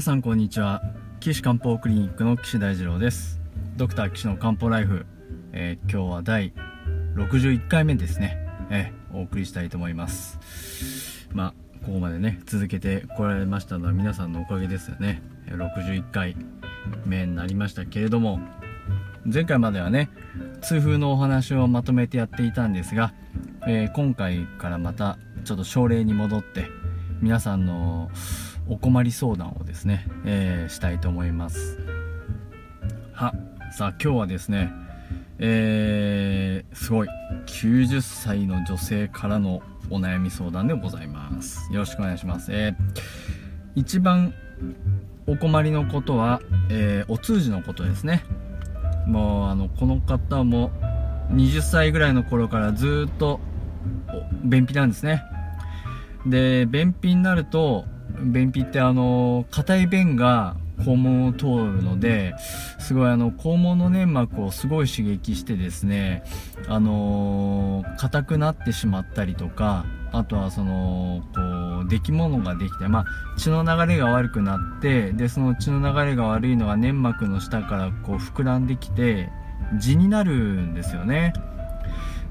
皆さんこんにちは。岸漢方クリニックの岸大二郎です。ドクター岸の漢方ライフ、えー、今日は第61回目ですね、えー、お送りしたいと思います。まあここまでね続けてこられましたのは皆さんのおかげですよね。61回目になりましたけれども前回まではね痛風のお話をまとめてやっていたんですが、えー、今回からまたちょっと症例に戻って皆さんのお困り相談をですね、えー、したいと思います。はさあ今日はですねえー、すごい90歳の女性からのお悩み相談でございます。よろしくお願いします。えー、一番お困りのことは、えー、お通じのことですね。もうあのこの方も20歳ぐらいの頃からずっと便秘なんですね。で便秘になると便秘ってあの硬い便が肛門を通るのですごいあの肛門の粘膜をすごい刺激してですねあの硬くなってしまったりとかあとはそのこう出来物ができて、まあ、血の流れが悪くなってでその血の流れが悪いのが粘膜の下からこう膨らんできて痔になるんですよね。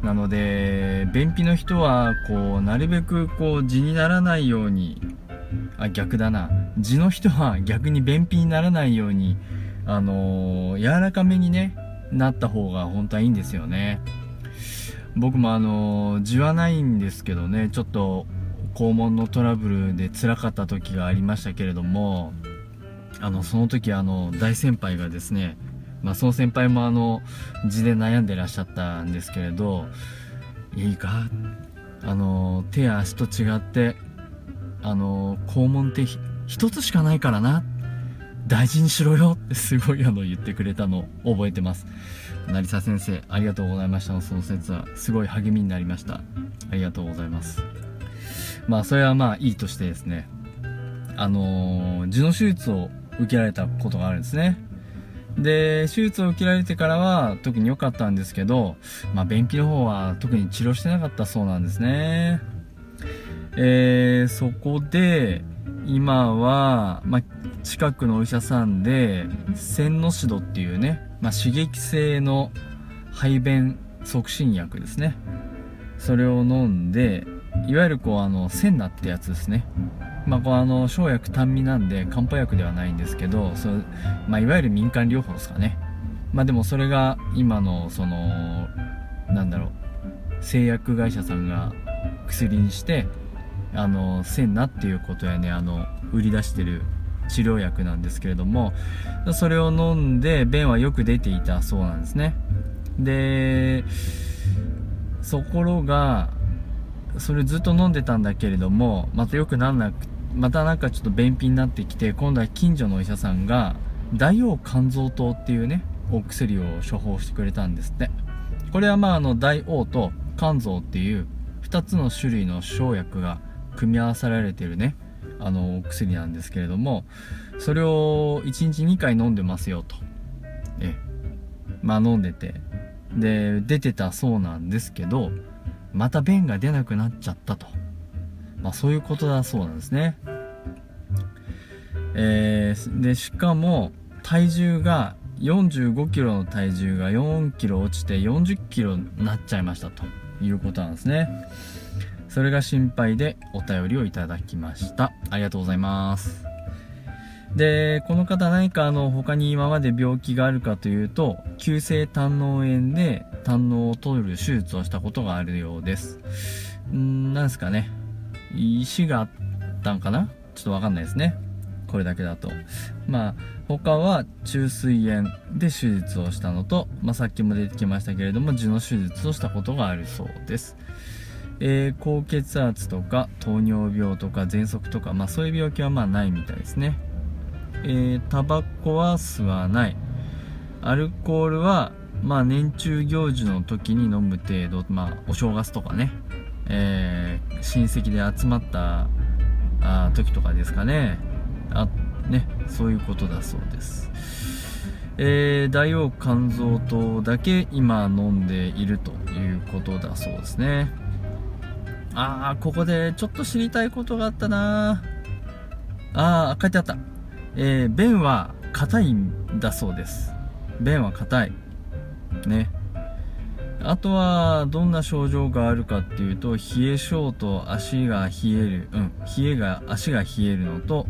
なので便秘の人はこうなるべくこう痔にならないようにあ逆だな。痔の人は逆に便秘にならないようにあのー、柔らかめにねなった方が本当はいいんですよね。僕もあの痔はないんですけどねちょっと肛門のトラブルで辛かった時がありましたけれどもあのその時あの大先輩がですねまあ、その先輩もあの痔で悩んでらっしゃったんですけれどいいか？あの手や足と違ってあの肛門って一つしかないからな。大事にしろよってすごいあの言ってくれたのを覚えてます。成沢先生ありがとうございました。のその説はすごい励みになりました。ありがとうございます。まあそれはまあいいとしてですね。あの痔の手術を受けられたことがあるんですね。で手術を受けられてからは特に良かったんですけど、まあ、便秘の方は特に治療してなかったそうなんですね。えー、そこで今は、まあ、近くのお医者さんで線のシドっていうね、まあ、刺激性の排便促進薬ですね。それを飲んでいわゆるこうあのセンナってやつですね。まあ、こうあの生薬単味なんで漢方薬ではないんですけどそまあ、いわゆる民間療法ですかね。まあでもそれが今のそのなんだろう製薬会社さんが薬にしてあのセンナっていうことやねあの売り出してる治療薬なんですけれどもそれを飲んで便はよく出ていたそうなんですね。でところがそれずっと飲んでたんだけれどもまた良くならなくまたなんかちょっと便秘になってきて今度は近所のお医者さんが大王肝臓糖っていうねお薬を処方してくれたんですって。これはまああの大王と肝臓っていう2つの種類の生薬が組み合わさられてるねあのお薬なんですけれどもそれを1日2回飲んでますよと。えまあ飲んでて。で出てたそうなんですけどまた便が出なくなっちゃったと。まあそういうことだそうなんですね。えー、でしかも体重が45キロの体重が4キロ落ちて40キロになっちゃいましたということなんですね。それが心配でお便りをいただきました。ありがとうございます。でこの方何かあの他に今まで病気があるかというと急性胆嚢炎で胆嚢を取る手術をしたことがあるようです。んなんですかね。石があったんかな？ちょっとわかんないですね。これだけだと。まあ他は虫垂炎で手術をしたのと、まあ、さっきも出てきましたけれども痔の手術をしたことがあるそうです。えー、高血圧とか糖尿病とか喘息とか、まあ、そういう病気はまあないみたいですね。えー、タバコは吸わない。アルコールはまあ年中行事の時に飲む程度まあお正月とかね。えー、親戚で集まったあ時とかですかね。あねそういうことだそうです。えー、大王肝臓糖だけ今飲んでいるということだそうですね。ああここでちょっと知りたいことがあったな。ああ書いてあった。えー、便は硬いんだそうです。便は硬い。ね。あとはどんな症状があるかっていうと冷え性と足が冷える。うん。冷えが足が冷えるのと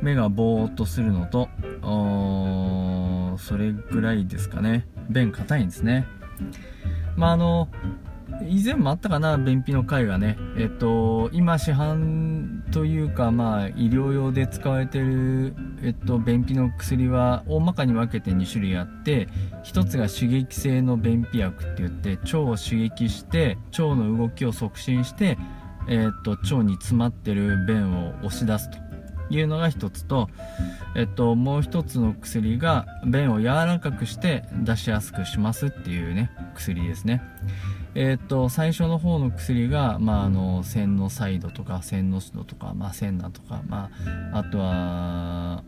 目がぼーっとするのとそれぐらいですかね。便硬いんですね。まああの以前もあったかな便秘の回がね。えっと今市販というかまあ医療用で使われてるえっと便秘の薬は大まかに分けて2種類あって1つが刺激性の便秘薬って言って腸を刺激して腸の動きを促進してえっと腸に詰まってる便を押し出すと。いうのが1つとえっともう1つの薬が便を柔らかくして出しやすくしますっていうね薬ですね。えっ、と、最初の方の薬が、まあ、あの、線のサイドとか、線のシドとか、まあ、センナとか、まあ、あとは、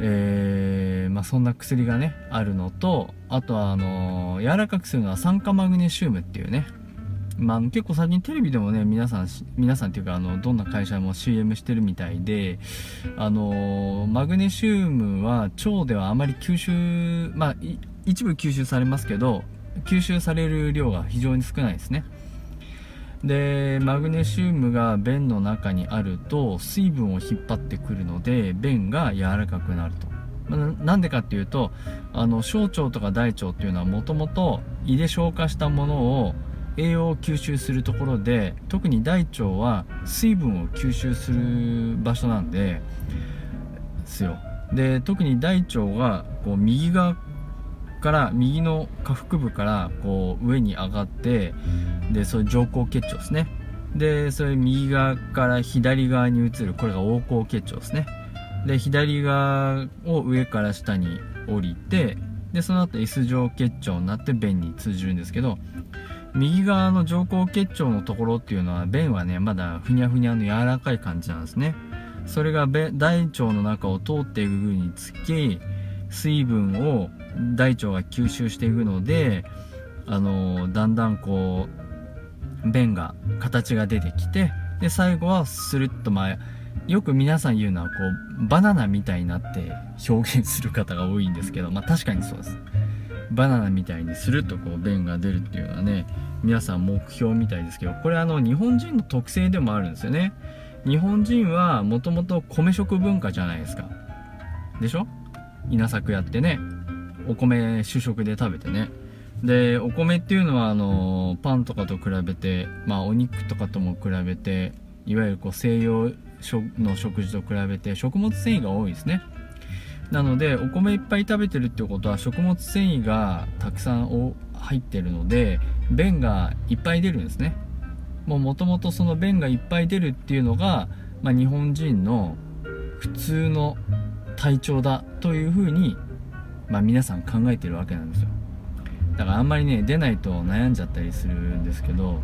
えー、まあ、そんな薬がね、あるのと、あとは、あの柔らかくするのは酸化マグネシウムっていうね、まあ、結構最近テレビでもね、皆さん、皆さんっていうか、あの、どんな会社も CM してるみたいで、あのマグネシウムは腸ではあまり吸収、まあ、一部吸収されますけど、吸収される量が非常に少ないですね。でマグネシウムが便の中にあると水分を引っ張ってくるので便が柔らかくなると。なんでかっていうとあの小腸とか大腸っていうのはもともと胃で消化したものを栄養を吸収するところで特に大腸は水分を吸収する場所なんですよ。で特に大腸がこう右側から右の下腹部からこう上に上がってでそれ上行結腸ですね。でそれ右側から左側に移るこれが横行結腸ですね。で左側を上から下に降りてでその後 S 状結腸になって便に通じるんですけど右側の上行結腸のところっていうのは便はねまだふにゃふにゃの柔らかい感じなんですね。それが大腸の中を通っていくにつき水分を大腸が吸収していくのであのだんだんこう便が形が出てきてで最後はスルッとまあよく皆さん言うのはこうバナナみたいになって表現する方が多いんですけどまあ確かにそうです。バナナみたいにスルッとこう便が出るっていうのはね皆さん目標みたいですけどこれあの日本人の特性でもあるんですよね。日本人はもともと米食文化じゃないですか。でしょ？稲作やってね。お米主食で食べてね。でお米っていうのはあのパンとかと比べてまあお肉とかとも比べていわゆるこう西洋の食事と比べて食物繊維が多いですね。なのでお米いっぱい食べてるってことは食物繊維がたくさん入ってるので便がいっぱい出るんですね。もともとその便がいっぱい出るっていうのが、まあ、日本人の普通の体調だというふうにまあ、皆さん考えてるわけなんですよ。だからあんまりね出ないと悩んじゃったりするんですけど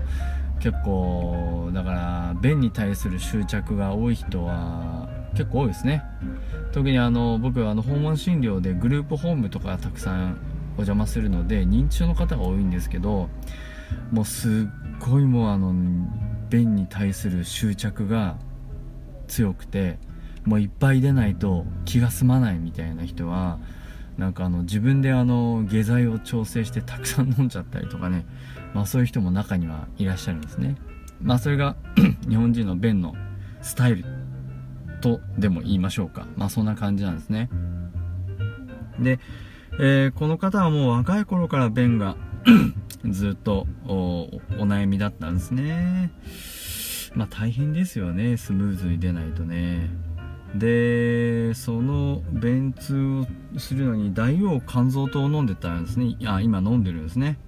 結構だから便に対する執着が多い人は結構多いですね。特にあの僕はあの訪問診療でグループホームとかたくさんお邪魔するので認知症の方が多いんですけどもうすっごいもうあの便に対する執着が強くてもういっぱい出ないと気が済まないみたいな人はなんかあの自分であの下剤を調整してたくさん飲んじゃったりとかね、まあそういう人も中にはいらっしゃるんですね。まあそれが 日本人の便のスタイルとでも言いましょうか。まあそんな感じなんですね。で、えー、この方はもう若い頃から便が ずっとお悩みだったんですね。まあ大変ですよね。スムーズに出ないとね。でその便通をするのに大王肝臓糖を飲んでたんですね。あ今飲んでるんですね。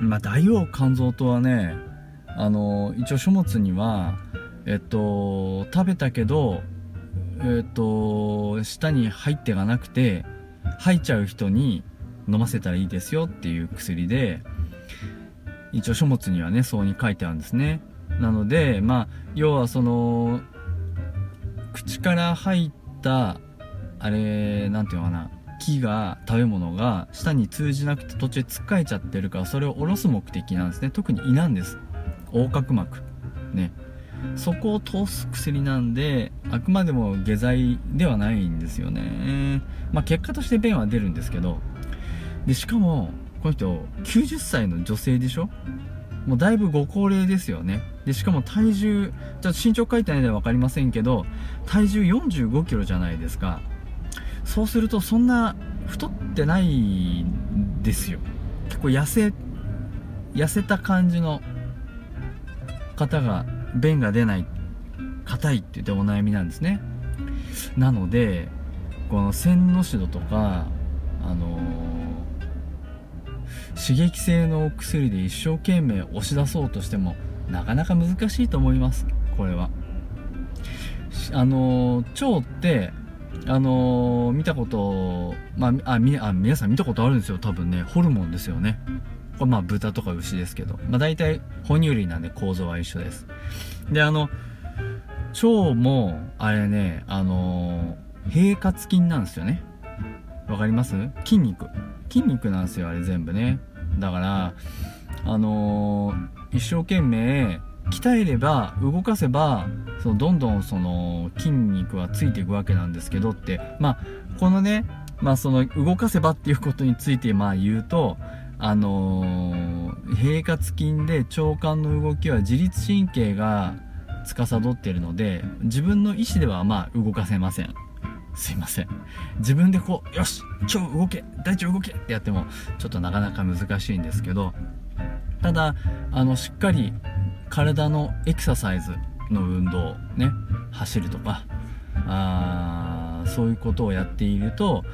まあ大王肝臓糖はねあの一応書物にはえっと食べたけどえっと舌に入ってがなくて吐いちゃう人に飲ませたらいいですよっていう薬で一応書物にはねそうに書いてあるんですね。なのでまあ要はその口から入ったあれなんていうのかな木が食べ物が舌に通じなくて途中つっかえちゃってるからそれを下ろす目的なんですね。特に胃なんです。横隔膜。ね。そこを通す薬なんであくまでも下剤ではないんですよね。まあ結果として便は出るんですけどでしかもこの人90歳の女性でしょ？もうだいぶご高齢ですよね。でしかも体重ちょっと身長書いてないので分かりませんけど体重4 5キロじゃないですか。そうするとそんな太ってないんですよ。結構痩せ痩せた感じの方が便が出ない硬いって言ってお悩みなんですね。なのでこの線のシドとかあのー、刺激性のお薬で一生懸命押し出そうとしてもなかなか難しいと思いますこれは。あの、腸ってあの、見たことまああみあ皆さん見たことあるんですよ多分ね。ホルモンですよね。これまあ豚とか牛ですけど、まあ、大体哺乳類なんで構造は一緒です。であの腸もあれねあの平滑筋なんですよね。わかります？筋肉。筋肉なんですよあれ全部ね。だからあのー、一生懸命鍛えれば動かせばそのどんどんその筋肉はついていくわけなんですけどってまあこのねまあその動かせばっていうことについてまあ言うとあのー、平滑筋で腸管の動きは自律神経が司っているので自分の意思ではまあ動かせません。すいません。自分でこうよし腸動け大腸動けってやってもちょっとなかなか難しいんですけどただあのしっかり体のエクササイズの運動ね走るとかあそういうことをやっていると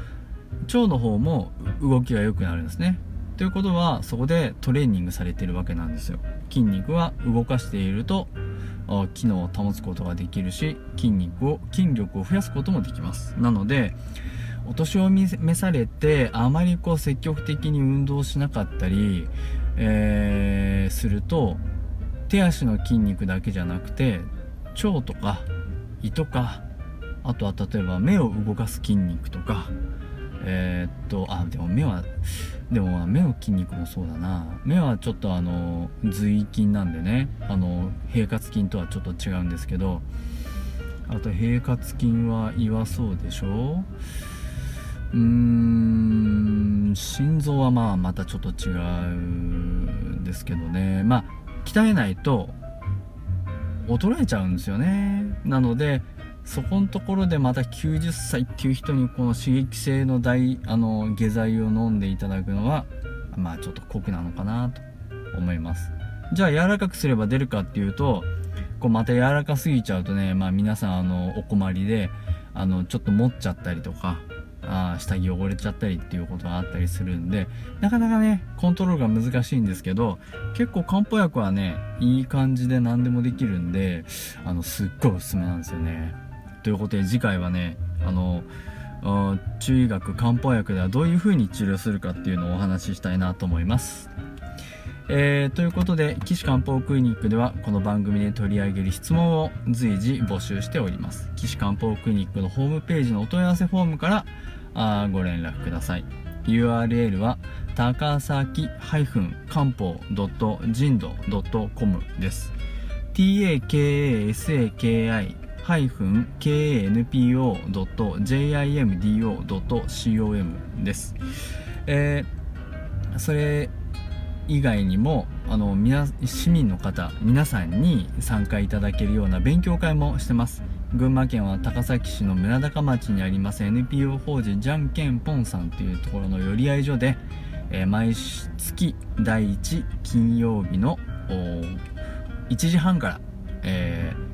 腸の方も動きが良くなるんですね。ということはそこでトレーニングされてるわけなんですよ。筋肉は動かしていると機能を保つことができるし筋肉を筋力を増やすこともできます。なのでお年を召されてあまりこう積極的に運動しなかったり、えー、すると手足の筋肉だけじゃなくて腸とか胃とかあとは例えば目を動かす筋肉とかえー、っとあでも目はでも目の筋肉もそうだな。目はちょっとあの髄筋なんでね。あの平滑筋とはちょっと違うんですけどあと平滑筋は岩そうでしょうーん心臓はまあまたちょっと違うんですけどね。まあ鍛えないと衰えちゃうんですよね。なのでそこのところでまた90歳っていう人にこの刺激性の大あの下剤を飲んでいただくのはまあちょっと酷なのかなと思います。じゃあ柔らかくすれば出るかっていうとこうまた柔らかすぎちゃうとねまあ皆さんあのお困りであのちょっと持っちゃったりとかあ下着汚れちゃったりっていうことがあったりするんでなかなかねコントロールが難しいんですけど結構漢方薬はねいい感じで何でもできるんであのすっごいおすすめなんですよねということで次回はねあの中医学漢方薬ではどういう風に治療するかっていうのをお話ししたいなと思います。えー、ということで岸漢方クリニックではこの番組で取り上げる質問を随時募集しております。岸漢方クリニックのホームページのお問い合わせフォームからあご連絡ください。URL は高崎漢方人道 .com です。takasaki -kanpo.jimdo.com です。えー、それ以外にもあの皆市民の方皆さんに参加いただけるような勉強会もしてます群馬県は高崎市の村高町にあります NPO 法人じゃんけんぽんさんというところの寄り合い所で、えー、毎月第1金曜日の1時半から、えー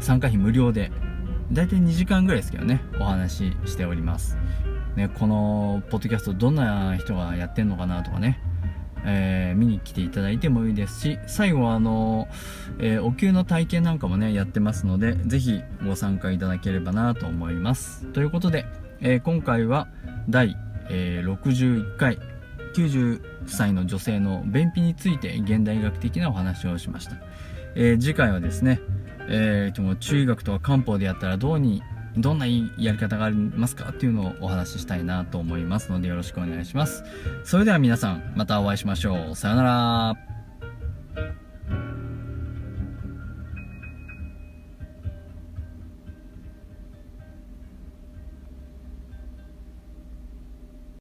参加費無料で、だいたい2時間ぐらいですけどね、お話ししております。ね、このポッドキャストどんな人がやってんのかなとかね、えー、見に来ていただいてもいいですし、最後はあの、えー、お灸の体験なんかもね、やってますので、ぜひご参加いただければなと思います。ということで、えー、今回は第、え61回、90歳の女性の便秘について現代医学的なお話をしました。え次回はですね、えー、とも中学とか漢方でやったらどうにどんないいやり方がありますかっていうのをお話ししたいなと思いますのでよろしくお願いします。それでは皆さんまたお会いしましょう。さようなら。